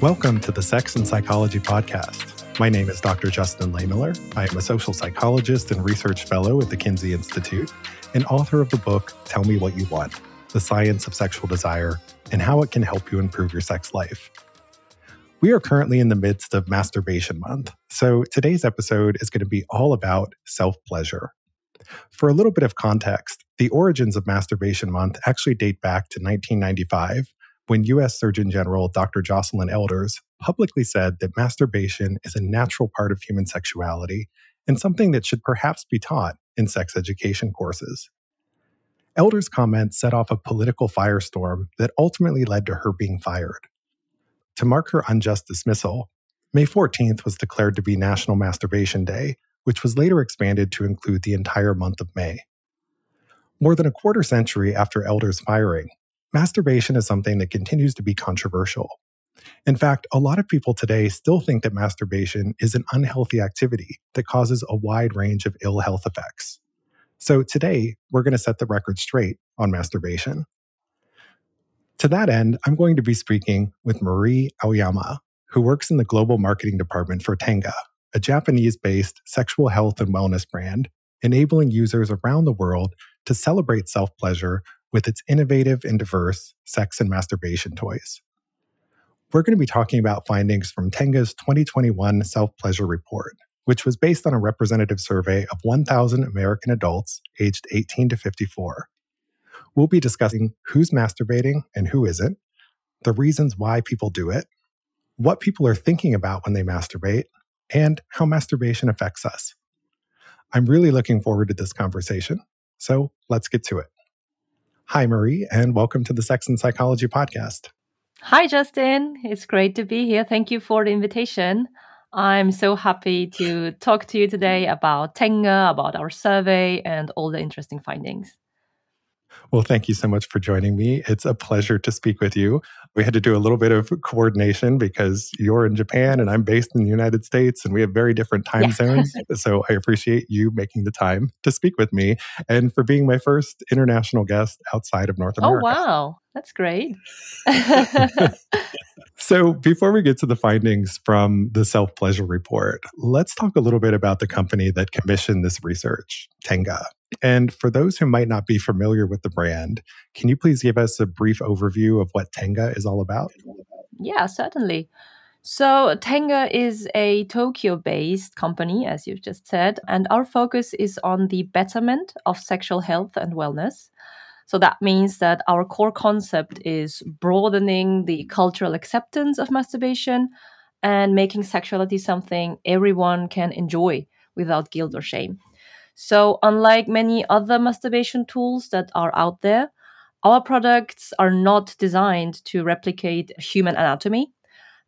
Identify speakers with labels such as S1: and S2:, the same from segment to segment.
S1: Welcome to the Sex and Psychology Podcast. My name is Dr. Justin Lehmiller. I am a social psychologist and research fellow at the Kinsey Institute and author of the book Tell Me What You Want The Science of Sexual Desire and How It Can Help You Improve Your Sex Life. We are currently in the midst of Masturbation Month, so today's episode is going to be all about self pleasure. For a little bit of context, the origins of Masturbation Month actually date back to 1995 when U.S. Surgeon General Dr. Joycelyn Elders publicly said that masturbation is a natural part of human sexuality and something that should perhaps be taught in sex education courses. Elders' comments set off a political firestorm that ultimately led to her being fired. To mark her unjust dismissal, May 14th was declared to be National Masturbation Day, which was later expanded to include the entire month of May. More than a quarter century after Elders' firing, masturbation is something that continues to be controversial. In fact, a lot of people today still think that masturbation is an unhealthy activity that causes a wide range of ill health effects. So today, we're going to set the record straight on masturbation. To that end, I'm going to be speaking with Marie Aoyama, who works in the global marketing department for Tenga, a Japanese based sexual health and wellness brand, enabling users around the world to celebrate self pleasure with its innovative and diverse sex and masturbation toys. We're going to be talking about findings from Tenga's 2021 Self Pleasure Report, which was based on a representative survey of 1,000 American adults aged 18 to 54. We'll be discussing who's masturbating and who isn't, the reasons why people do it, what people are thinking about when they masturbate, and how masturbation affects us. I'm really looking forward to this conversation, so let's get to it. Hi, Marie, and welcome to the Sex and Psychology Podcast.
S2: Hi, Justin. It's great to be here. Thank you for the invitation. I'm so happy to talk to you today about Tenga, about our survey, and all the interesting findings.
S1: Well, thank you so much for joining me. It's a pleasure to speak with you. We had to do a little bit of coordination because you're in Japan and I'm based in the United States and we have very different time yeah. zones. So I appreciate you making the time to speak with me and for being my first international guest outside of North oh, America.
S2: Oh, wow. That's great.
S1: so, before we get to the findings from the self pleasure report, let's talk a little bit about the company that commissioned this research, Tenga. And for those who might not be familiar with the brand, can you please give us a brief overview of what Tenga is all about?
S2: Yeah, certainly. So, Tenga is a Tokyo based company, as you've just said, and our focus is on the betterment of sexual health and wellness. So that means that our core concept is broadening the cultural acceptance of masturbation and making sexuality something everyone can enjoy without guilt or shame. So, unlike many other masturbation tools that are out there, our products are not designed to replicate human anatomy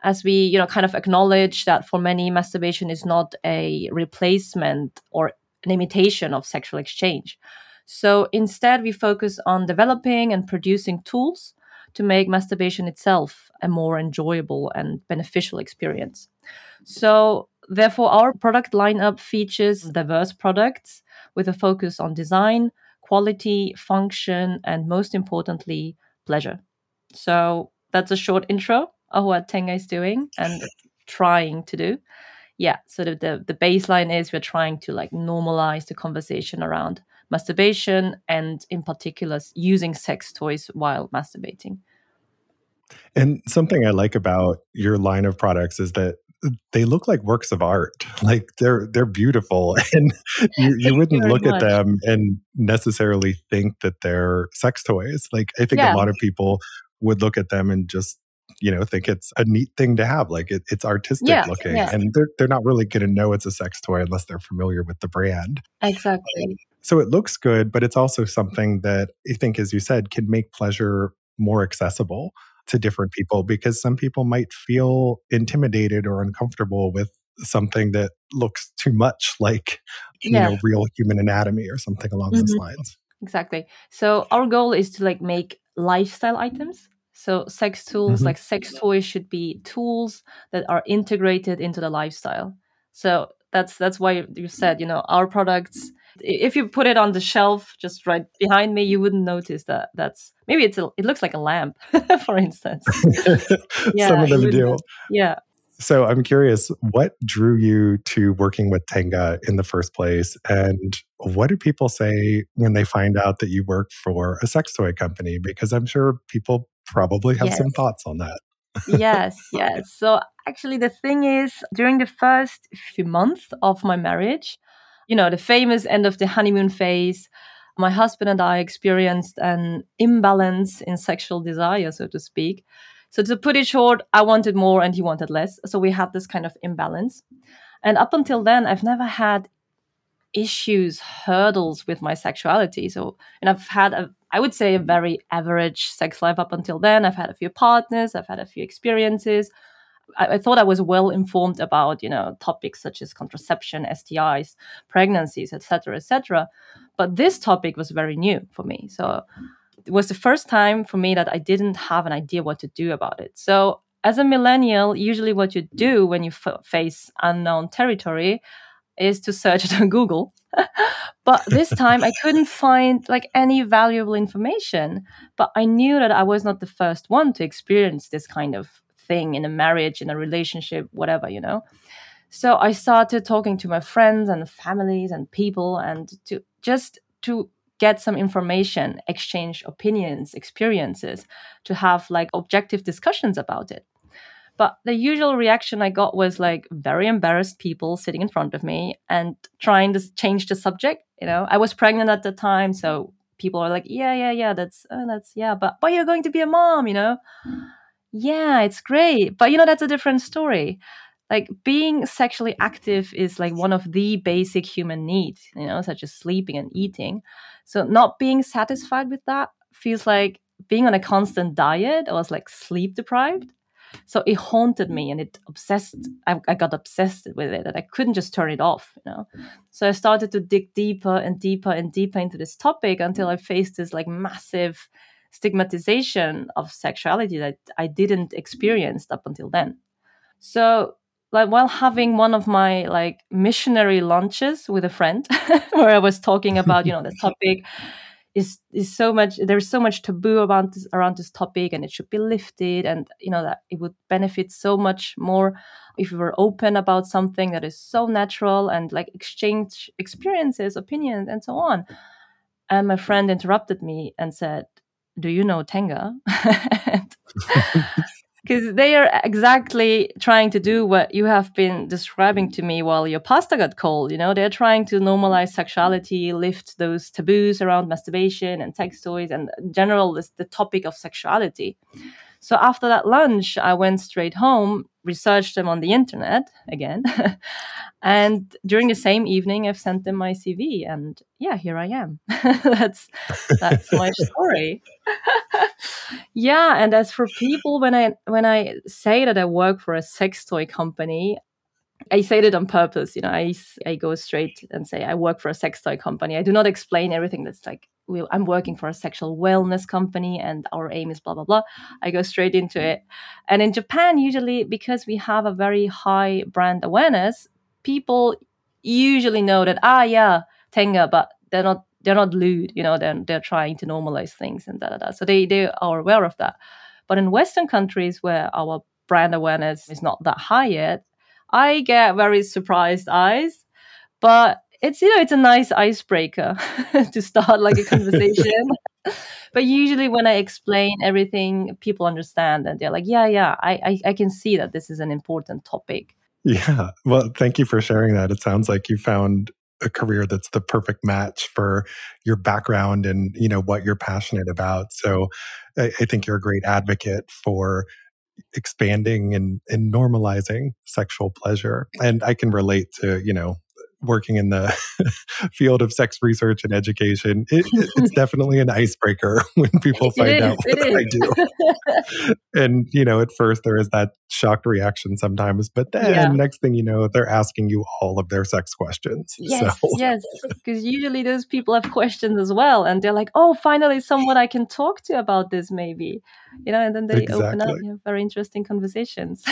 S2: as we you know kind of acknowledge that for many masturbation is not a replacement or an imitation of sexual exchange so instead, we focus on developing and producing tools to make masturbation itself a more enjoyable and beneficial experience. So, therefore, our product lineup features diverse products with a focus on design, quality, function, and most importantly, pleasure. So, that's a short intro of what Tenga is doing and trying to do. Yeah, so the, the, the baseline is we're trying to like normalize the conversation around masturbation and in particular using sex toys while masturbating
S1: and something i like about your line of products is that they look like works of art like they're they're beautiful and you, you wouldn't look much. at them and necessarily think that they're sex toys like i think yeah. a lot of people would look at them and just you know think it's a neat thing to have like it, it's artistic yeah, looking yeah. and they're, they're not really going to know it's a sex toy unless they're familiar with the brand
S2: exactly
S1: so it looks good, but it's also something that I think, as you said, can make pleasure more accessible to different people because some people might feel intimidated or uncomfortable with something that looks too much like you know real human anatomy or something along mm-hmm. those lines.
S2: Exactly. So our goal is to like make lifestyle items. So sex tools mm-hmm. like sex toys should be tools that are integrated into the lifestyle. So that's that's why you said you know our products If you put it on the shelf just right behind me, you wouldn't notice that. That's maybe it's a, it looks like a lamp, for instance.
S1: yeah, Some of them do.
S2: Yeah.
S1: So I'm curious, what drew you to working with Tenga in the first place? And what do people say when they find out that you work for a sex toy company? Because I'm sure people probably have yes. some thoughts on that.
S2: Yes, yes. So actually, the thing is, during the first few months of my marriage, you know, the famous end of the honeymoon phase, my husband and I experienced an imbalance in sexual desire, so to speak. So to put it short, I wanted more and he wanted less. So we had this kind of imbalance. And up until then, I've never had issues, hurdles with my sexuality. So, and I've had a, I would say, a very average sex life up until then. I've had a few partners, I've had a few experiences. I, I thought I was well informed about, you know, topics such as contraception, STIs, pregnancies, etc., etc. But this topic was very new for me. So it was the first time for me that I didn't have an idea what to do about it. So, as a millennial, usually what you do when you f- face unknown territory is to search it on Google. but this time I couldn't find like any valuable information. But I knew that I was not the first one to experience this kind of thing in a marriage, in a relationship, whatever, you know. So I started talking to my friends and families and people and to just to get some information, exchange opinions, experiences, to have like objective discussions about it. But the usual reaction I got was like very embarrassed people sitting in front of me and trying to change the subject. You know, I was pregnant at the time, so people are like, "Yeah, yeah, yeah, that's uh, that's yeah, but but you're going to be a mom," you know. Yeah, it's great, but you know that's a different story like being sexually active is like one of the basic human needs you know such as sleeping and eating so not being satisfied with that feels like being on a constant diet or was like sleep deprived so it haunted me and it obsessed I, I got obsessed with it and i couldn't just turn it off you know? So i started to dig deeper and deeper and deeper into this topic until i faced this like massive stigmatization of sexuality that i didn't experience up until then. So like while having one of my like missionary lunches with a friend where i was talking about you know the topic is is so much there's so much taboo about this, around this topic and it should be lifted and you know that it would benefit so much more if we were open about something that is so natural and like exchange experiences opinions and so on. And my friend interrupted me and said do you know tenga because they are exactly trying to do what you have been describing to me while your pasta got cold. You know, they're trying to normalize sexuality, lift those taboos around masturbation and sex toys, and general this, the topic of sexuality. So after that lunch, I went straight home, researched them on the internet again, and during the same evening, I've sent them my CV, and yeah, here I am. that's that's my story. yeah, and as for people, when I when I say that I work for a sex toy company, I say it on purpose. You know, I I go straight and say I work for a sex toy company. I do not explain everything that's like we, I'm working for a sexual wellness company and our aim is blah, blah, blah. I go straight into it. And in Japan, usually because we have a very high brand awareness, people usually know that, ah, yeah, Tenga, but they're not. They're not lewd, you know. They're they're trying to normalize things and da da da. So they they are aware of that. But in Western countries where our brand awareness is not that high yet, I get very surprised eyes. But it's you know it's a nice icebreaker to start like a conversation. But usually when i explain everything people understand and they're like yeah yeah I, I, I can see that this is an important topic.
S1: Yeah. Well thank you for sharing that. It sounds like you found a career that's the perfect match for your background and you know what you're passionate about. So i, I think you're a great advocate for expanding and, and normalizing sexual pleasure. And i can relate to you know working in the field of sex research and education, it, it's definitely an icebreaker when people find is, out what I do. and, you know, at first there is that shocked reaction sometimes, but then yeah. next thing you know, they're asking you all of their sex questions.
S2: Yes, so. yes. Because usually those people have questions as well. And they're like, oh, finally someone I can talk to about this, maybe. You know, and then they exactly. open up you know, very interesting conversations.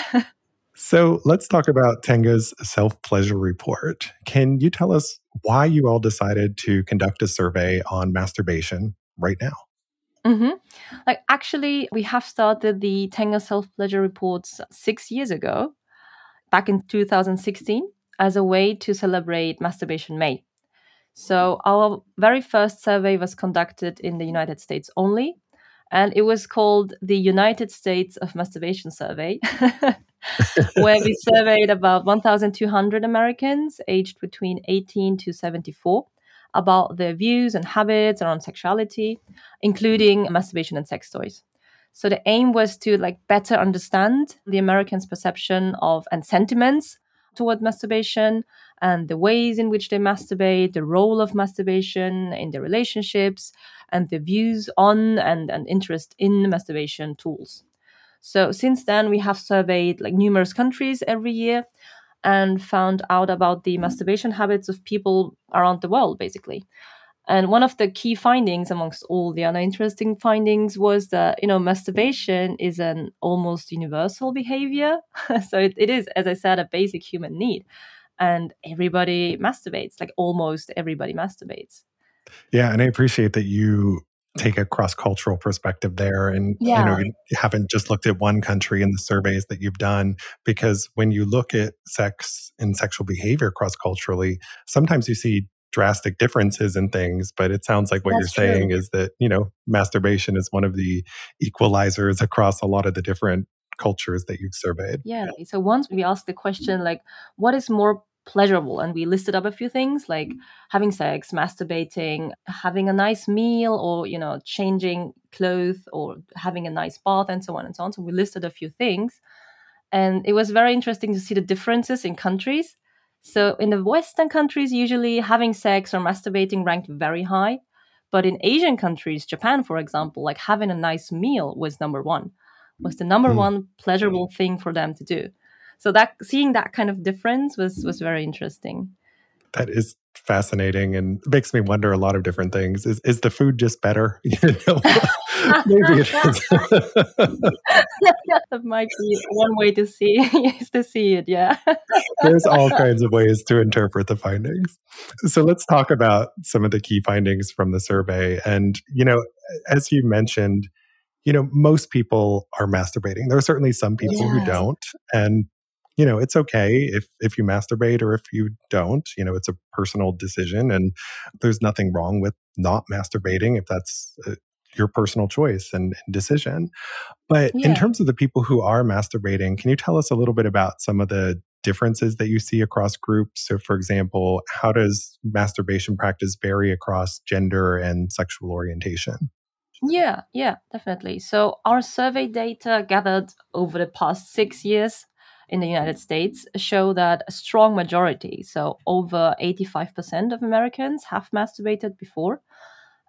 S1: So let's talk about Tenga's self pleasure report. Can you tell us why you all decided to conduct a survey on masturbation right now.
S2: Mm-hmm. Like, actually, we have started the Tenga Self Pleasure Reports six years ago, back in 2016, as a way to celebrate Masturbation May. So, our very first survey was conducted in the United States only, and it was called the United States of Masturbation Survey, where we surveyed about 1,200 Americans aged between 18 to 74 about their views and habits around sexuality, including masturbation and sex toys. So the aim was to like better understand the Americans' perception of and sentiments toward masturbation and the ways in which they masturbate, the role of masturbation in their relationships, and the views on and, and interest in masturbation tools. So since then, we have surveyed like numerous countries every year and found out about the masturbation habits of people around the world, basically. And one of the key findings, amongst all the other interesting findings, was that you know masturbation is an almost universal behavior. so it, it is, as I said, a basic human need, and everybody masturbates. Like almost everybody masturbates.
S1: Yeah, and I appreciate that you take a cross-cultural perspective there and yeah. you know you haven't just looked at one country in the surveys that you've done because when you look at sex and sexual behavior cross-culturally sometimes you see drastic differences in things but it sounds like what That's you're saying is that you know masturbation is one of the equalizers across a lot of the different cultures that you've surveyed
S2: yeah so once we asked the question like what is more pleasurable and we listed up a few things like having sex masturbating having a nice meal or you know changing clothes or having a nice bath and so on and so on. So we listed a few things and it was very interesting to see the differences in countries. So in the western countries usually having sex or masturbating ranked very high but in asian countries japan for example like having a nice meal was number one was the number mm. one pleasurable thing for them to do so that seeing that kind of difference was was mm-hmm. very interesting.
S1: That is fascinating and makes me wonder a lot of different things. Is is the food just better? Maybe it is.
S2: That might be one way to see is to see it yeah.
S1: There's all kinds of ways to interpret the findings. So let's talk about some of the key findings from the survey. And you know as you mentioned you know most people are masturbating. There are certainly some people yeah. who don't. And you know it's okay if if you masturbate or if you don't you know it's a personal decision and there's nothing wrong with not masturbating if that's uh, your personal choice and, and decision but yeah. in terms of the people who are masturbating can you tell us a little bit about some of the differences that you see across groups so for example how does masturbation practice vary across gender and sexual orientation
S2: yeah, yeah, definitely. So our survey data gathered over the past six years in the United States show that a strong majority, so over 85% of Americans, have masturbated before.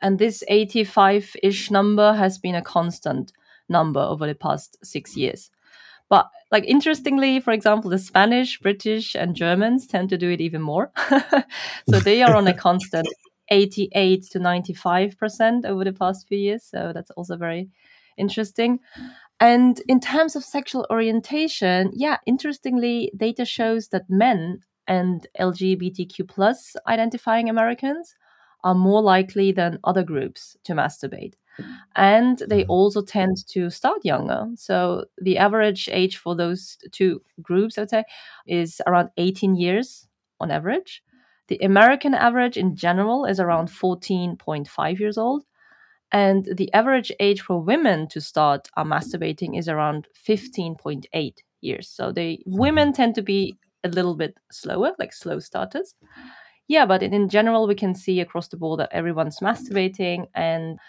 S2: And this 85 ish number has been a constant number over the past six years. But, like, interestingly, for example, the Spanish, British, and Germans tend to do it even more. so they are on a constant 88 to 95% over the past few years. So that's also very interesting. And in terms of sexual orientation, yeah, interestingly, data shows that men and LGBTQ plus identifying Americans are more likely than other groups to masturbate. And they mm-hmm. also tend to start younger. So the average age for those two groups, I would say, is around 18 years on average. The American average in general is around 14.5 years old. And the average age for women to start uh, masturbating is around 15.8 years. So the women tend to be a little bit slower, like slow starters. Yeah, but in general, we can see across the board that everyone's masturbating. And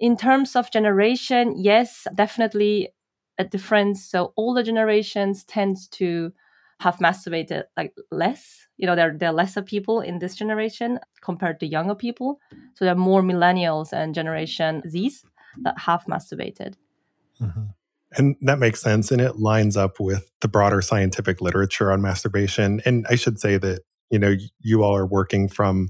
S2: in terms of generation, yes, definitely a difference. So older generations tend to have masturbated like less you know there, there are lesser people in this generation compared to younger people. So there are more millennials and generation z's that have masturbated.
S1: Mm-hmm. and that makes sense and it lines up with the broader scientific literature on masturbation. And i should say that you know you all are working from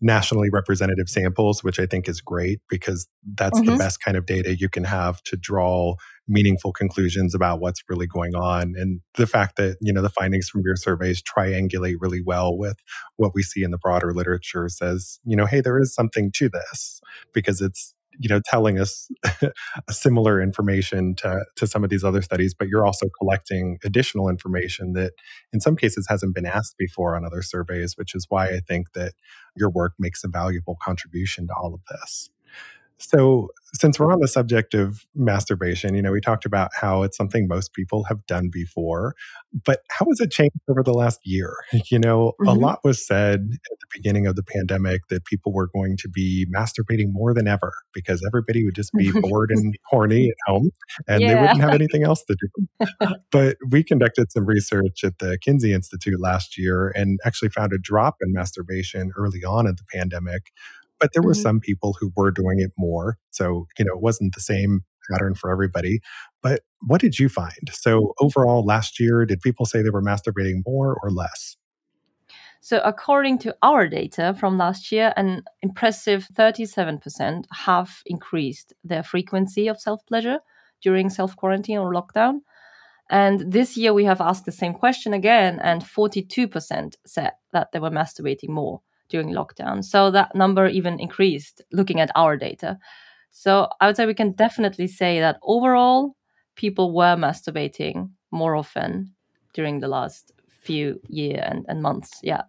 S1: nationally representative samples, which I think is great because that's mm-hmm. the best kind of data you can have to draw meaningful conclusions about what's really going on. And the fact that, you know, the findings from your surveys triangulate really well with what we see in the broader literature says, you know, hey, there is something to this because it's you know telling us similar information to to some of these other studies but you're also collecting additional information that in some cases hasn't been asked before on other surveys which is why i think that your work makes a valuable contribution to all of this so, since we're on the subject of masturbation, you know, we talked about how it's something most people have done before, but how has it changed over the last year? You know, mm-hmm. a lot was said at the beginning of the pandemic that people were going to be masturbating more than ever because everybody would just be bored and horny at home and yeah. they wouldn't have anything else to do. but we conducted some research at the Kinsey Institute last year and actually found a drop in masturbation early on in the pandemic but there were mm-hmm. some people who were doing it more. So, you know, it wasn't the same pattern for everybody. But what did you find? So, overall, last year, did people say they were masturbating more or less?
S2: So, according to our data from last year, an impressive 37% have increased their frequency of self pleasure during self quarantine or lockdown. And this year, we have asked the same question again, and 42% said that they were masturbating more during lockdown. So that number even increased looking at our data. So I would say we can definitely say that overall, people were masturbating more often during the last few year and, and months. Yeah.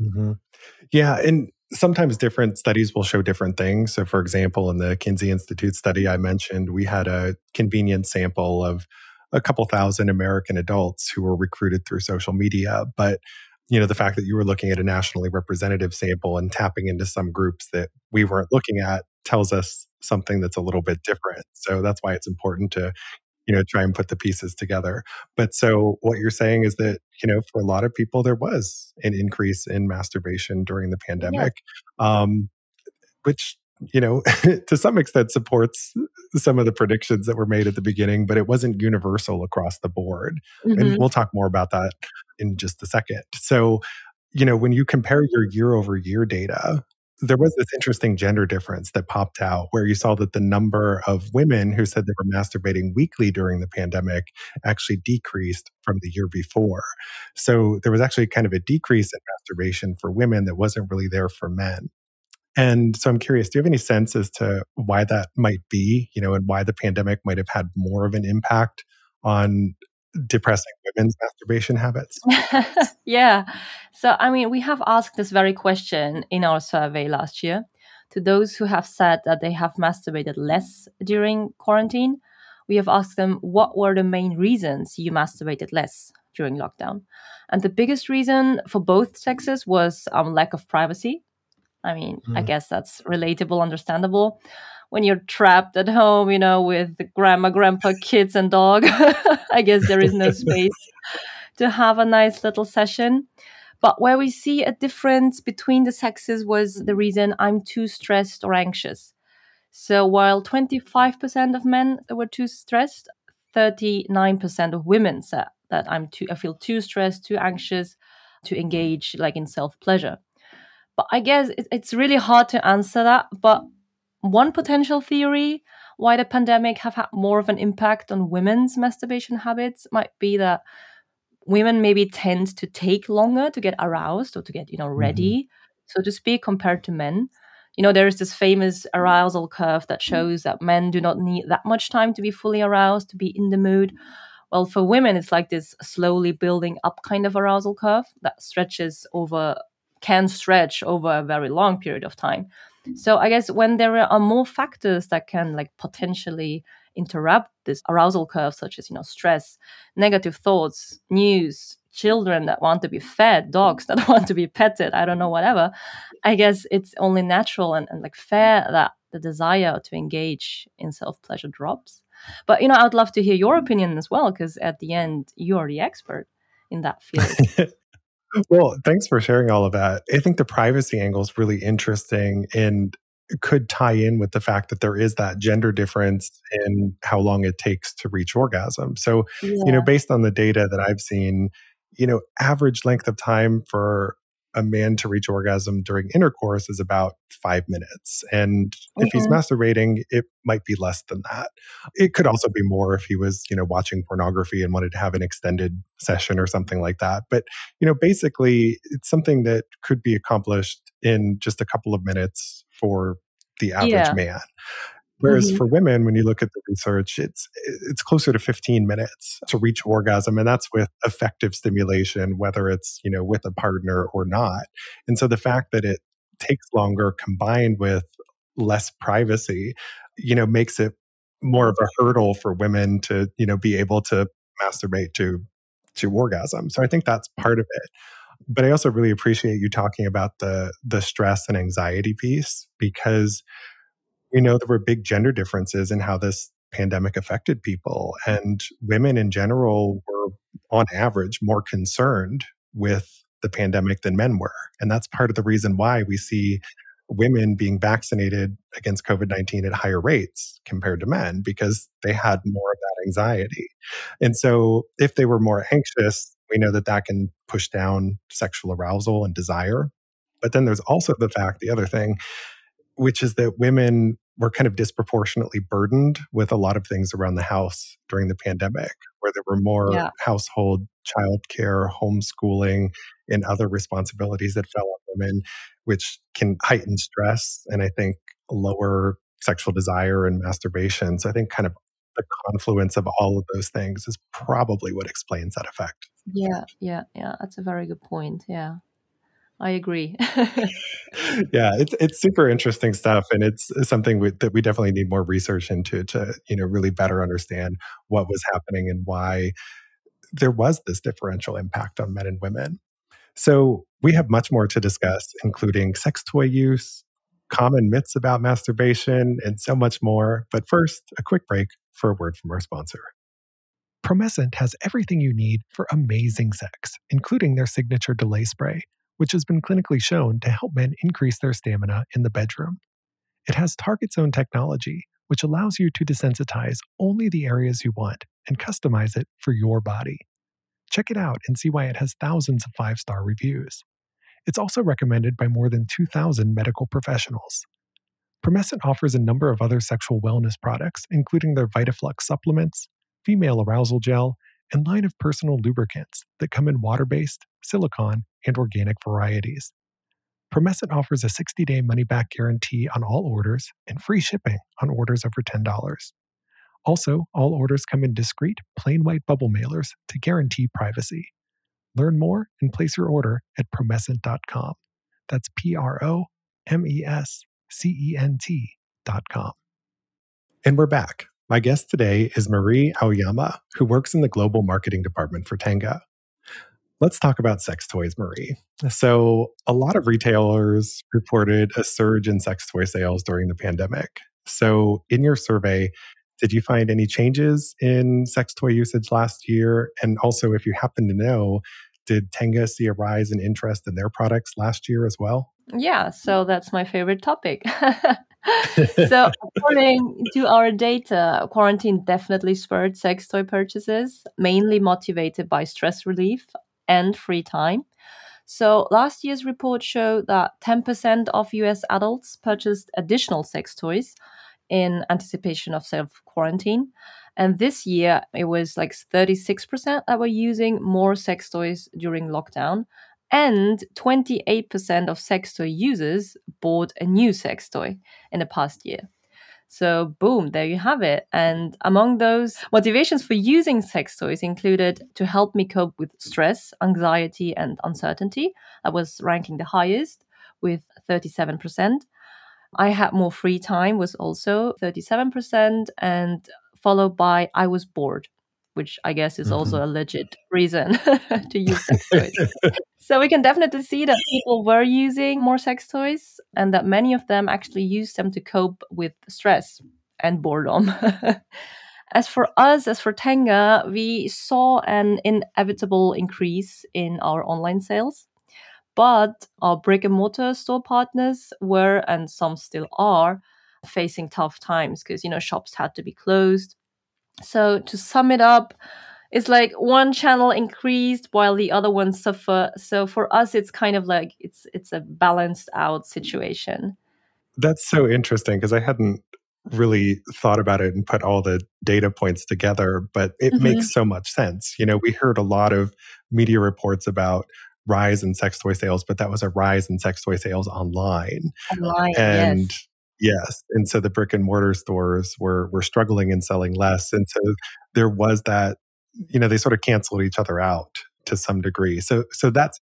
S1: Mm-hmm. Yeah. And sometimes different studies will show different things. So, for example, in the Kinsey Institute study I mentioned, we had a convenient sample of a couple thousand American adults who were recruited through social media. But you know the fact that you were looking at a nationally representative sample and tapping into some groups that we weren't looking at tells us something that's a little bit different so that's why it's important to you know try and put the pieces together but so what you're saying is that you know for a lot of people there was an increase in masturbation during the pandemic yeah. um, which you know to some extent supports some of the predictions that were made at the beginning but it wasn't universal across the board mm-hmm. and we'll talk more about that in just a second. So, you know, when you compare your year over year data, there was this interesting gender difference that popped out where you saw that the number of women who said they were masturbating weekly during the pandemic actually decreased from the year before. So there was actually kind of a decrease in masturbation for women that wasn't really there for men. And so I'm curious, do you have any sense as to why that might be, you know, and why the pandemic might have had more of an impact on depressing women's masturbation habits?
S2: yeah. So, I mean, we have asked this very question in our survey last year to those who have said that they have masturbated less during quarantine. We have asked them what were the main reasons you masturbated less during lockdown. And the biggest reason for both sexes was um, lack of privacy. I mean, mm. I hmm. guess that's relatable, understandable when you're trapped at home, you know, with grandma, grandpa, kids, and dog. I guess there is no space to have a nice little session. But where we see a difference between the sexes was the reason I'm too stressed or anxious. So while 25% of men were too stressed, 39% of women said that I'm too I feel too stressed, too anxious to engage like in self-pleasure. But I guess it's really hard to answer that, but one potential theory why the pandemic have had more of an impact on women's masturbation habits might be that women maybe tend to take longer to get aroused or to get you know ready mm-hmm. so to speak compared to men. You know there is this famous arousal curve that shows that men do not need that much time to be fully aroused to be in the mood. Well for women it's like this slowly building up kind of arousal curve that stretches over can stretch over a very long period of time so I guess when there are more factors that can like potentially interrupt this arousal curve, such as you know stress, negative thoughts, news, children that want to be fed, dogs that want to be petted, I don't know, whatever. I guess it's only natural and, and like fair that the desire to engage in self pleasure drops. But you know, I'd love to hear your opinion as well, because at the end, you're the expert in that field.
S1: well, thanks for sharing all of that. I think the privacy angle is really interesting and could tie in with the fact that there is that gender difference in how long it takes to reach orgasm. So, yeah. you know, based on the data that I've seen, you know, average length of time for a man to reach orgasm during intercourse is about five minutes. And mm-hmm. if he's mm-hmm. masturbating, it might be less than that. It could also be more if he was, you know, watching pornography and wanted to have an extended session or something like that. But, you know, basically, it's something that could be accomplished in just a couple of minutes for the average yeah. man. Whereas mm-hmm. for women, when you look at the research, it's it's closer to 15 minutes to reach orgasm, and that's with effective stimulation, whether it's you know with a partner or not. And so the fact that it takes longer, combined with less privacy, you know, makes it more of a hurdle for women to you know be able to masturbate to to orgasm. So I think that's part of it. But I also really appreciate you talking about the the stress and anxiety piece because we know there were big gender differences in how this pandemic affected people. And women in general were, on average, more concerned with the pandemic than men were. And that's part of the reason why we see women being vaccinated against COVID 19 at higher rates compared to men because they had more of that anxiety. And so, if they were more anxious, we know that that can push down sexual arousal and desire. But then there's also the fact, the other thing which is that women were kind of disproportionately burdened with a lot of things around the house during the pandemic, where there were more yeah. household childcare, homeschooling, and other responsibilities that fell on women, which can heighten stress and I think lower sexual desire and masturbation. So I think kind of the confluence of all of those things is probably what explains that effect.
S2: Yeah, yeah, yeah. That's a very good point. Yeah. I agree.
S1: yeah, it's it's super interesting stuff, and it's something we, that we definitely need more research into to you know really better understand what was happening and why there was this differential impact on men and women. So we have much more to discuss, including sex toy use, common myths about masturbation, and so much more. But first, a quick break for a word from our sponsor. Promescent has everything you need for amazing sex, including their signature delay spray which has been clinically shown to help men increase their stamina in the bedroom. It has target zone technology, which allows you to desensitize only the areas you want and customize it for your body. Check it out and see why it has thousands of five star reviews. It's also recommended by more than 2,000 medical professionals. Promescent offers a number of other sexual wellness products, including their VitaFlux supplements, female arousal gel, and line of personal lubricants that come in water based, silicone, and organic varieties. Promescent offers a 60 day money back guarantee on all orders and free shipping on orders over $10. Also, all orders come in discreet, plain white bubble mailers to guarantee privacy. Learn more and place your order at promescent.com. That's P R O M E S C E N T.com. And we're back. My guest today is Marie Aoyama, who works in the global marketing department for Tenga. Let's talk about sex toys, Marie. So, a lot of retailers reported a surge in sex toy sales during the pandemic. So, in your survey, did you find any changes in sex toy usage last year? And also, if you happen to know, did Tenga see a rise in interest in their products last year as well?
S2: Yeah, so that's my favorite topic. so, according to our data, quarantine definitely spurred sex toy purchases, mainly motivated by stress relief and free time. So, last year's report showed that 10% of US adults purchased additional sex toys in anticipation of self quarantine. And this year, it was like 36% that were using more sex toys during lockdown. And 28% of sex toy users bought a new sex toy in the past year. So, boom, there you have it. And among those motivations for using sex toys included to help me cope with stress, anxiety, and uncertainty. I was ranking the highest with 37%. I had more free time was also 37%, and followed by I was bored which I guess is mm-hmm. also a legit reason to use sex toys. so we can definitely see that people were using more sex toys and that many of them actually used them to cope with stress and boredom. as for us, as for Tenga, we saw an inevitable increase in our online sales. But our brick and mortar store partners were, and some still are, facing tough times because, you know, shops had to be closed so, to sum it up, it's like one channel increased while the other one suffer. So for us, it's kind of like it's it's a balanced out situation.
S1: That's so interesting because I hadn't really thought about it and put all the data points together, but it mm-hmm. makes so much sense. You know, we heard a lot of media reports about rise in sex toy sales, but that was a rise in sex toy sales online.
S2: Online,
S1: and
S2: yes.
S1: Yes. And so the brick and mortar stores were were struggling and selling less. And so there was that, you know, they sort of canceled each other out to some degree. So so that's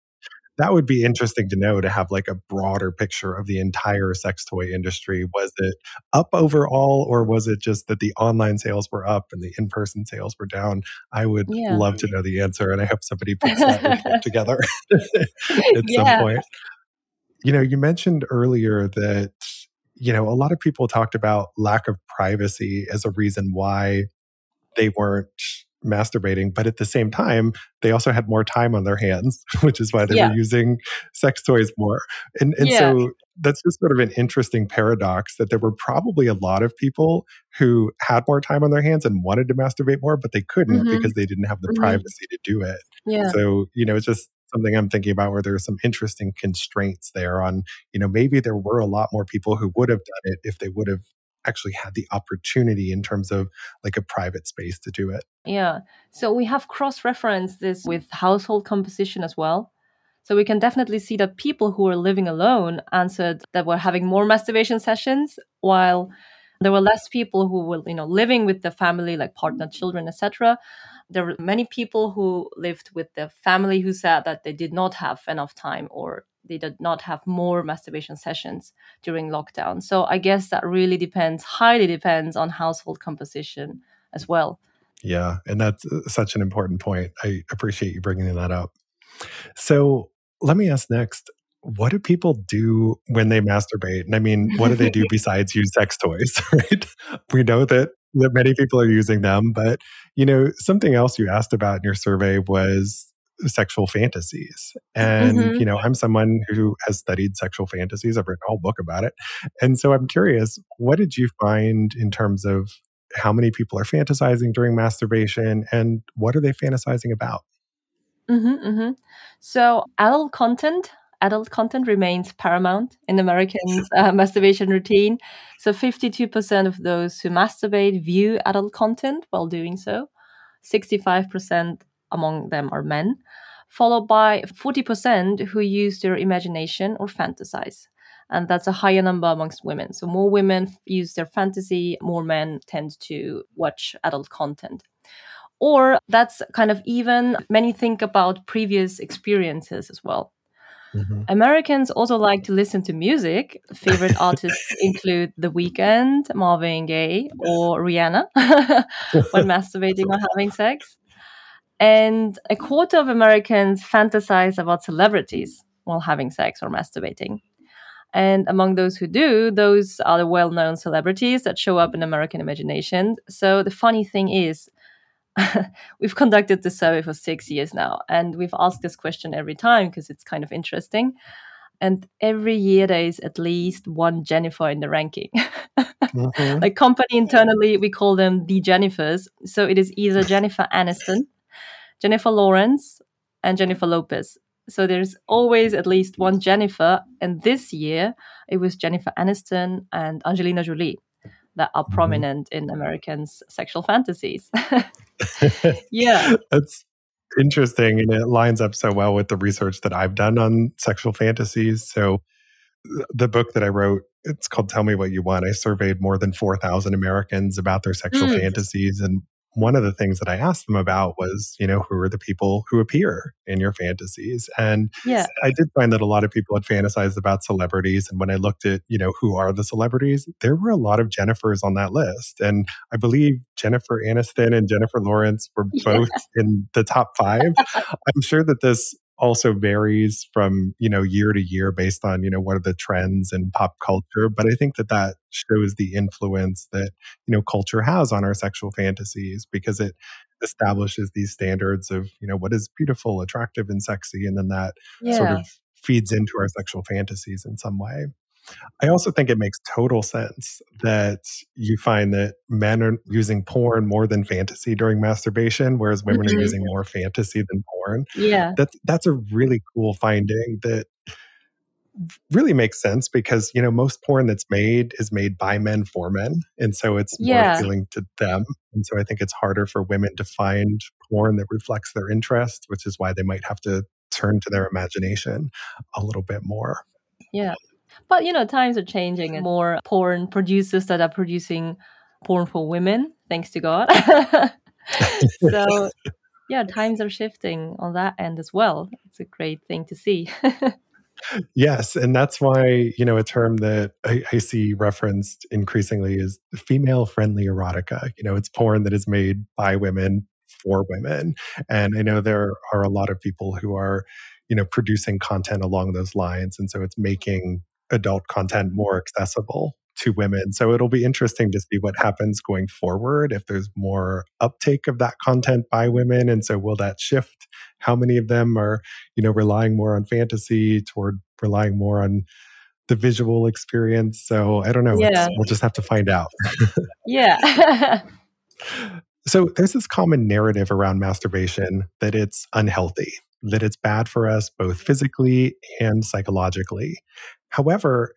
S1: that would be interesting to know to have like a broader picture of the entire sex toy industry. Was it up overall, or was it just that the online sales were up and the in person sales were down? I would yeah. love to know the answer, and I hope somebody puts that together at yeah. some point. You know, you mentioned earlier that you know, a lot of people talked about lack of privacy as a reason why they weren't masturbating. But at the same time, they also had more time on their hands, which is why they yeah. were using sex toys more. And, and yeah. so that's just sort of an interesting paradox that there were probably a lot of people who had more time on their hands and wanted to masturbate more, but they couldn't mm-hmm. because they didn't have the mm-hmm. privacy to do it. Yeah. So, you know, it's just something I'm thinking about where there are some interesting constraints there on, you know, maybe there were a lot more people who would have done it if they would have actually had the opportunity in terms of like a private space to do it.
S2: Yeah. So we have cross referenced this with household composition as well. So we can definitely see that people who were living alone answered that were having more masturbation sessions while there were less people who were you know living with the family like partner children etc there were many people who lived with the family who said that they did not have enough time or they did not have more masturbation sessions during lockdown. So I guess that really depends, highly depends on household composition as well.
S1: Yeah, and that's uh, such an important point. I appreciate you bringing that up. So let me ask next what do people do when they masturbate? And I mean, what do they do besides use sex toys, right? We know that that many people are using them, but you know, something else you asked about in your survey was sexual fantasies. And mm-hmm. you know, I'm someone who has studied sexual fantasies. I've written a whole book about it. And so I'm curious, what did you find in terms of how many people are fantasizing during masturbation and what are they fantasizing about?
S2: Mm-hmm, mm-hmm. So, adult content adult content remains paramount in Americans' uh, masturbation routine. So 52% of those who masturbate view adult content while doing so. 65% among them are men, followed by 40% who use their imagination or fantasize. And that's a higher number amongst women. So more women use their fantasy, more men tend to watch adult content. Or that's kind of even, many think about previous experiences as well. Mm-hmm. Americans also like to listen to music. Favorite artists include The Weeknd, Marvin Gaye, or Rihanna when masturbating or having sex. And a quarter of Americans fantasize about celebrities while having sex or masturbating. And among those who do, those are the well known celebrities that show up in American imagination. So the funny thing is, we've conducted this survey for six years now, and we've asked this question every time because it's kind of interesting. And every year there is at least one Jennifer in the ranking. mm-hmm. Like company internally, we call them the Jennifers. So it is either Jennifer Aniston, Jennifer Lawrence, and Jennifer Lopez. So there's always at least one Jennifer. And this year it was Jennifer Aniston and Angelina Jolie that are mm-hmm. prominent in Americans' sexual fantasies. yeah.
S1: That's interesting. And it lines up so well with the research that I've done on sexual fantasies. So, the book that I wrote, it's called Tell Me What You Want. I surveyed more than 4,000 Americans about their sexual mm. fantasies. And one of the things that I asked them about was, you know, who are the people who appear in your fantasies? And yeah. I did find that a lot of people had fantasized about celebrities. And when I looked at, you know, who are the celebrities, there were a lot of Jennifers on that list. And I believe Jennifer Aniston and Jennifer Lawrence were both yeah. in the top five. I'm sure that this also varies from you know year to year based on you know what are the trends in pop culture but i think that that shows the influence that you know culture has on our sexual fantasies because it establishes these standards of you know what is beautiful attractive and sexy and then that yeah. sort of feeds into our sexual fantasies in some way I also think it makes total sense that you find that men are using porn more than fantasy during masturbation, whereas women mm-hmm. are using more fantasy than porn.
S2: Yeah.
S1: That's that's a really cool finding that really makes sense because you know most porn that's made is made by men for men and so it's more yeah. appealing to them and so i think it's harder for women to find porn that reflects their interest which is why they might have to turn to their imagination a little bit more
S2: yeah but you know times are changing and more porn producers that are producing porn for women thanks to god. So yeah times are shifting on that end as well. It's a great thing to see.
S1: Yes, and that's why you know a term that I, I see referenced increasingly is female-friendly erotica. You know, it's porn that is made by women for women, and I know there are a lot of people who are you know producing content along those lines, and so it's mm-hmm. making adult content more accessible to women. So it'll be interesting to see what happens going forward if there's more uptake of that content by women. And so will that shift? How many of them are, you know, relying more on fantasy toward relying more on the visual experience? So I don't know. Yeah. We'll just have to find out.
S2: yeah.
S1: so there's this common narrative around masturbation that it's unhealthy, that it's bad for us both physically and psychologically. However,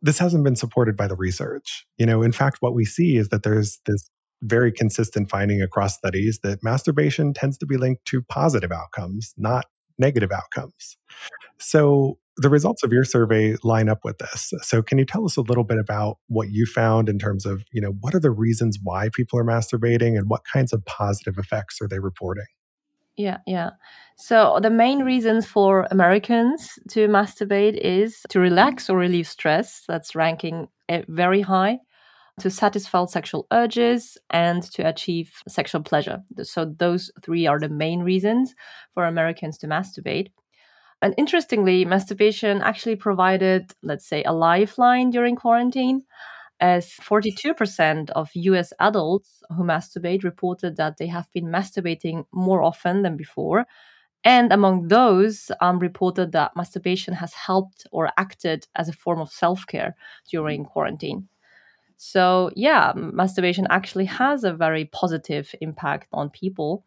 S1: this hasn't been supported by the research. You know, in fact, what we see is that there's this very consistent finding across studies that masturbation tends to be linked to positive outcomes, not negative outcomes. So the results of your survey line up with this. So can you tell us a little bit about what you found in terms of, you know, what are the reasons why people are masturbating and what kinds of positive effects are they reporting?
S2: Yeah, yeah. So the main reasons for Americans to masturbate is to relax or relieve stress. That's ranking very high. To satisfy sexual urges and to achieve sexual pleasure. So those three are the main reasons for Americans to masturbate. And interestingly, masturbation actually provided, let's say, a lifeline during quarantine as 42% of US adults who masturbate reported that they have been masturbating more often than before. And among those, um, reported that masturbation has helped or acted as a form of self care during quarantine. So, yeah, masturbation actually has a very positive impact on people.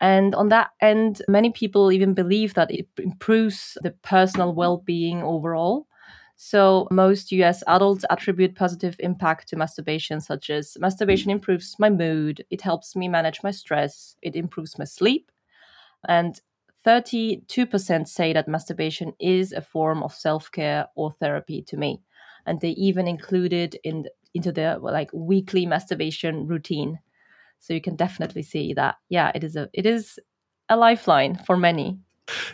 S2: And on that end, many people even believe that it improves the personal well being overall. So, most US adults attribute positive impact to masturbation, such as masturbation improves my mood, it helps me manage my stress, it improves my sleep. And 32% say that masturbation is a form of self care or therapy to me. And they even include it in, into their like weekly masturbation routine. So you can definitely see that, yeah, it is a it is a lifeline for many.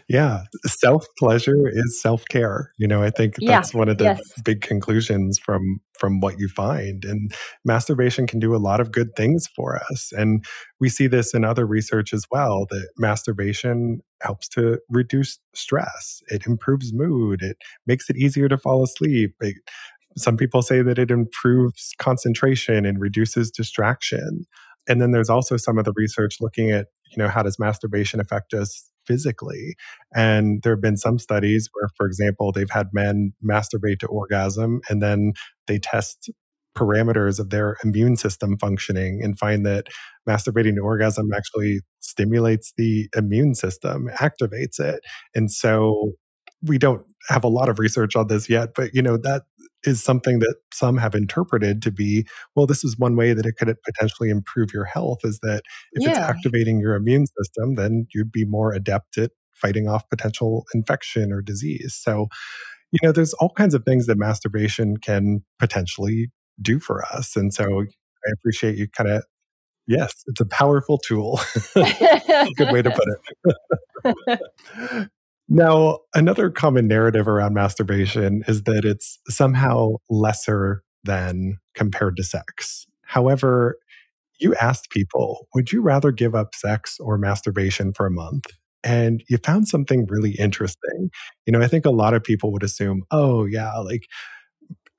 S1: Yeah, self pleasure is self care. You know, I think that's yeah, one of the yes. big conclusions from from what you find. And masturbation can do a lot of good things for us. And we see this in other research as well that masturbation helps to reduce stress. It improves mood. It makes it easier to fall asleep. It, some people say that it improves concentration and reduces distraction. And then there's also some of the research looking at, you know, how does masturbation affect us physically. And there have been some studies where, for example, they've had men masturbate to orgasm and then they test parameters of their immune system functioning and find that masturbating to orgasm actually stimulates the immune system, activates it. And so we don't have a lot of research on this yet, but you know that is something that some have interpreted to be well this is one way that it could potentially improve your health is that if yeah. it's activating your immune system then you'd be more adept at fighting off potential infection or disease. So you know there's all kinds of things that masturbation can potentially do for us and so i appreciate you kind of yes it's a powerful tool. Good way to put it Now, another common narrative around masturbation is that it's somehow lesser than compared to sex. However, you asked people, would you rather give up sex or masturbation for a month? And you found something really interesting. You know, I think a lot of people would assume, oh, yeah, like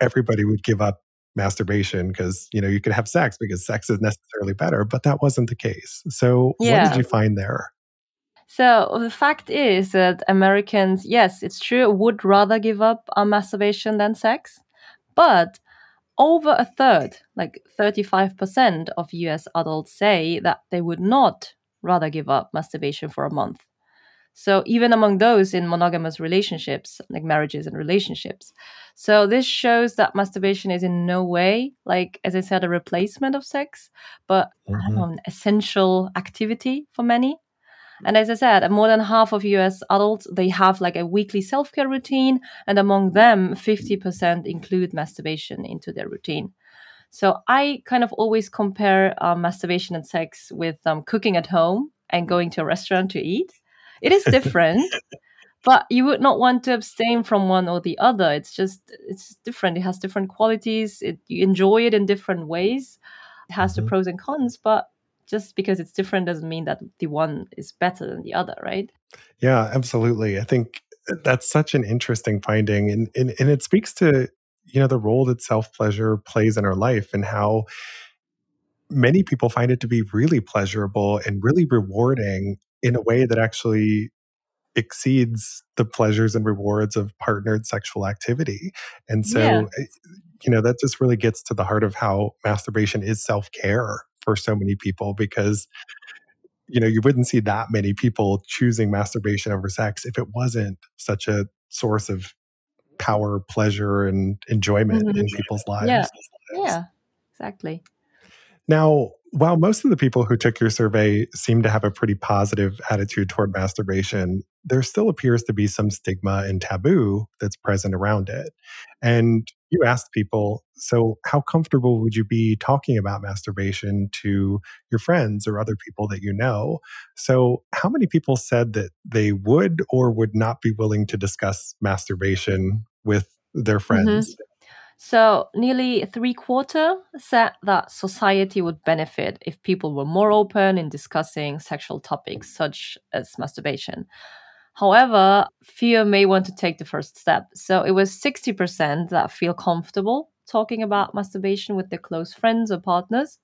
S1: everybody would give up masturbation because, you know, you could have sex because sex is necessarily better, but that wasn't the case. So, yeah. what did you find there?
S2: So the fact is that Americans, yes, it's true, would rather give up on masturbation than sex, but over a third, like 35% of US adults say that they would not rather give up masturbation for a month. So even among those in monogamous relationships, like marriages and relationships. So this shows that masturbation is in no way, like as I said, a replacement of sex, but mm-hmm. know, an essential activity for many. And as I said, more than half of US adults, they have like a weekly self-care routine. And among them, 50% include masturbation into their routine. So I kind of always compare um, masturbation and sex with um, cooking at home and going to a restaurant to eat. It is different, but you would not want to abstain from one or the other. It's just it's different. It has different qualities. It, you enjoy it in different ways. It has mm-hmm. the pros and cons, but just because it's different doesn't mean that the one is better than the other, right?
S1: Yeah, absolutely. I think that's such an interesting finding and, and, and it speaks to you know the role that self-pleasure plays in our life and how many people find it to be really pleasurable and really rewarding in a way that actually exceeds the pleasures and rewards of partnered sexual activity. And so, yeah. Eh, you know, that just really gets to the heart of how masturbation is self care for so many people because you know you wouldn't see that many people choosing masturbation over sex if it wasn't such a source of power pleasure and enjoyment mm-hmm. in people's lives
S2: yeah yeah exactly
S1: now while most of the people who took your survey seem to have a pretty positive attitude toward masturbation, there still appears to be some stigma and taboo that's present around it. And you asked people, so how comfortable would you be talking about masturbation to your friends or other people that you know? So, how many people said that they would or would not be willing to discuss masturbation with their mm-hmm. friends? Mm-hmm.
S2: So nearly three quarter said that society would benefit if people were more open in discussing sexual topics such as masturbation. However, fear may want to take the first step. So it was 60% that feel comfortable talking about masturbation with their close friends or partners.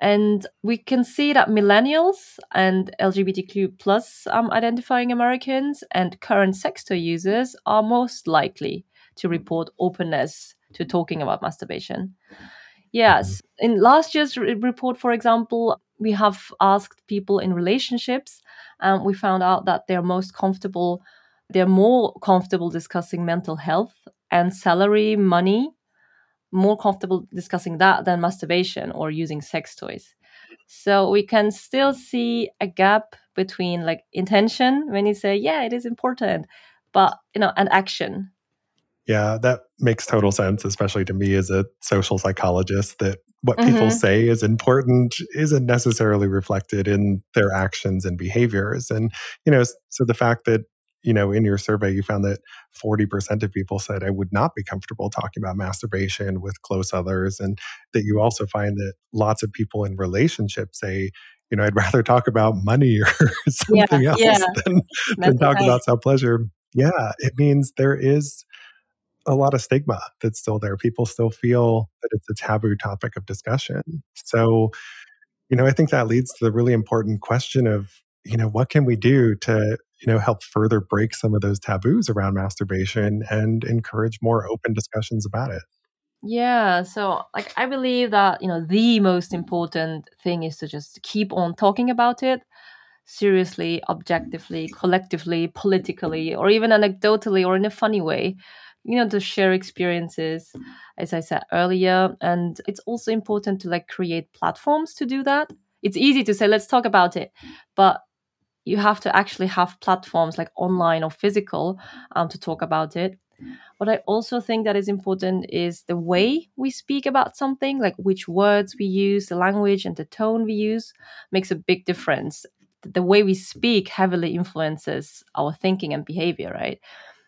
S2: And we can see that millennials and LGBTQ plus um, identifying Americans and current sex toy users are most likely to report openness to talking about masturbation. Yes, mm-hmm. in last year's re- report, for example, we have asked people in relationships, and we found out that they're most comfortable, they're more comfortable discussing mental health and salary, money, more comfortable discussing that than masturbation or using sex toys. So we can still see a gap between like intention when you say, yeah, it is important, but you know, and action.
S1: Yeah, that makes total sense, especially to me as a social psychologist, that what mm-hmm. people say is important isn't necessarily reflected in their actions and behaviors. And, you know, so the fact that, you know, in your survey, you found that 40% of people said, I would not be comfortable talking about masturbation with close others. And that you also find that lots of people in relationships say, you know, I'd rather talk about money or something yeah, else yeah. than, than talk nice. about self pleasure. Yeah, it means there is a lot of stigma that's still there. People still feel that it's a taboo topic of discussion. So, you know, I think that leads to the really important question of, you know, what can we do to, you know, help further break some of those taboos around masturbation and encourage more open discussions about it?
S2: Yeah, so like I believe that, you know, the most important thing is to just keep on talking about it seriously, objectively, collectively, politically, or even anecdotally or in a funny way you know to share experiences as i said earlier and it's also important to like create platforms to do that. It's easy to say let's talk about it but you have to actually have platforms like online or physical um, to talk about it. What i also think that is important is the way we speak about something like which words we use the language and the tone we use makes a big difference. The way we speak heavily influences our thinking and behavior right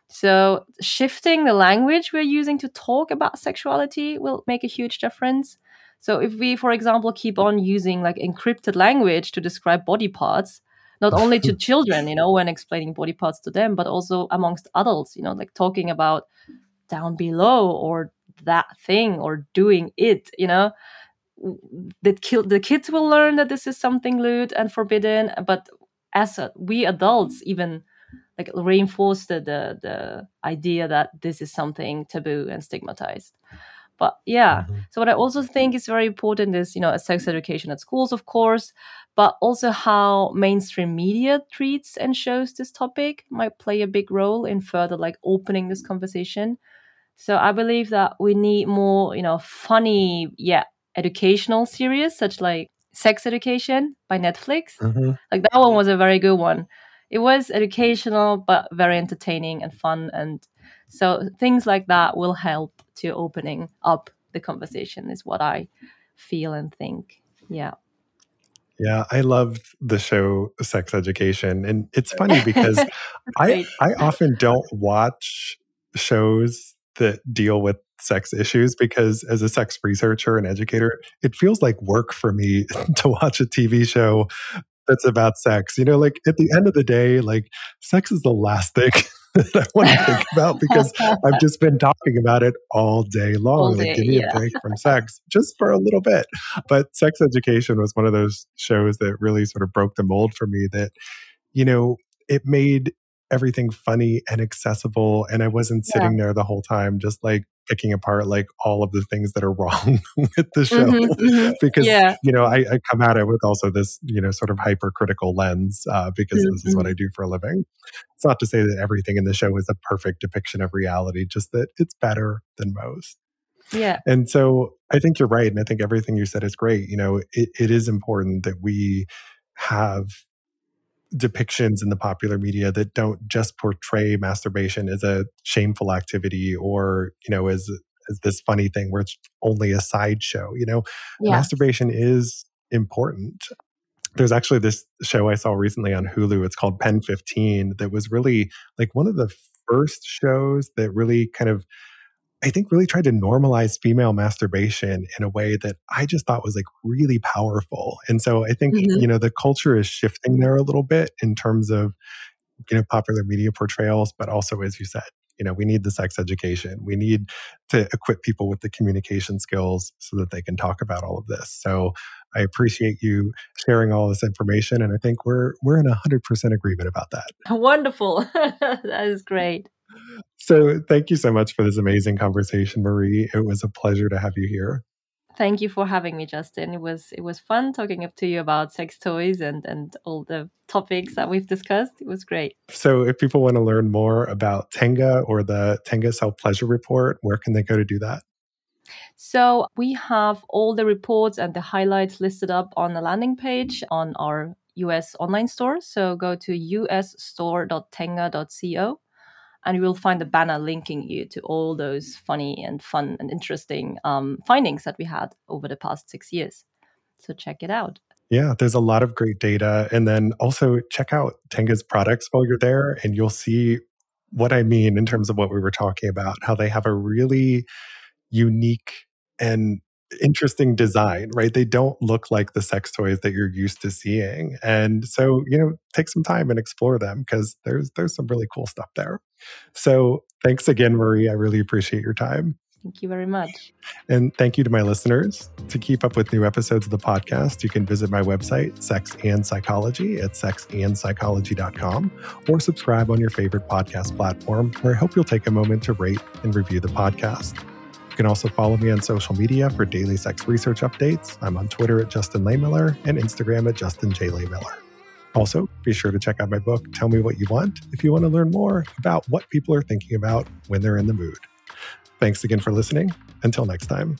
S2: so, shifting the language we're using to talk about sexuality will make a huge difference. So, if we, for example, keep on using like encrypted language to describe body parts, not only to children, you know, when explaining body parts to them, but also amongst adults, you know, like talking about down below or that thing or doing it, you know, the, the kids will learn that this is something lewd and forbidden, but as a, we adults even like reinforce the, the the idea that this is something taboo and stigmatized but yeah mm-hmm. so what i also think is very important is you know a sex education at schools of course but also how mainstream media treats and shows this topic might play a big role in further like opening this conversation so i believe that we need more you know funny yeah educational series such like sex education by netflix mm-hmm. like that one was a very good one it was educational but very entertaining and fun and so things like that will help to opening up the conversation is what i feel and think. Yeah.
S1: Yeah i loved the show sex education and it's funny because i i often don't watch shows that deal with sex issues because as a sex researcher and educator it feels like work for me to watch a tv show that's about sex. You know, like at the end of the day, like sex is the last thing that I want to think about because I've just been talking about it all day long. All day, like, give me yeah. a break from sex just for a little bit. But sex education was one of those shows that really sort of broke the mold for me that, you know, it made everything funny and accessible. And I wasn't sitting yeah. there the whole time just like picking apart like all of the things that are wrong with the show mm-hmm, mm-hmm. because yeah. you know I, I, come at it with also this you know sort of hypercritical lens uh, because mm-hmm. this is what mm-hmm. I do for a living. It's not to say that everything in the show is a perfect depiction of reality, just that it's better than most.
S2: Yeah.
S1: And so I think you're right, and I think everything you said is great. You know, it, it is important that we have depictions in the popular media that don't just portray masturbation as a shameful activity or you know as as this funny thing where it's only a sideshow you know? Yeah. masturbation is important. There's actually this show i saw recently on hulu. It's called pen 15 that was really like one of the first shows that really kind of I think really tried to normalize female masturbation in a way that I just thought was like really powerful. And so I think, mm-hmm. you know, the culture is shifting there a little bit in terms of, you know, popular media portrayals, but also, as you said, you know, we need the sex education. We need to equip people with the communication skills so that they can talk about all of this. So I appreciate you sharing all this information. And I think we're, we're in 100% agreement about that.
S2: Wonderful. that is great.
S1: So, thank you so much for this amazing conversation, Marie. It was a pleasure to have you here.
S2: Thank you for having me, Justin. It was it was fun talking up to you about sex toys and and all the topics that we've discussed. It was great.
S1: So, if people want to learn more about Tenga or the Tenga Self Pleasure Report, where can they go to do that?
S2: So, we have all the reports and the highlights listed up on the landing page on our US online store. So, go to usstore.tenga.co and you will find a banner linking you to all those funny and fun and interesting um, findings that we had over the past six years. So check it out.
S1: Yeah, there's a lot of great data. And then also check out Tenga's products while you're there, and you'll see what I mean in terms of what we were talking about, how they have a really unique and interesting design, right? They don't look like the sex toys that you're used to seeing. And so, you know, take some time and explore them because there's there's some really cool stuff there. So, thanks again, Marie. I really appreciate your time.
S2: Thank you very much.
S1: And thank you to my listeners. To keep up with new episodes of the podcast, you can visit my website, Sex and Psychology, at sexandpsychology.com, or subscribe on your favorite podcast platform, where I hope you'll take a moment to rate and review the podcast. You can also follow me on social media for daily sex research updates. I'm on Twitter at Justin Lehmiller and Instagram at Justin J. Lehmiller. Also, be sure to check out my book, Tell Me What You Want, if you want to learn more about what people are thinking about when they're in the mood. Thanks again for listening. Until next time.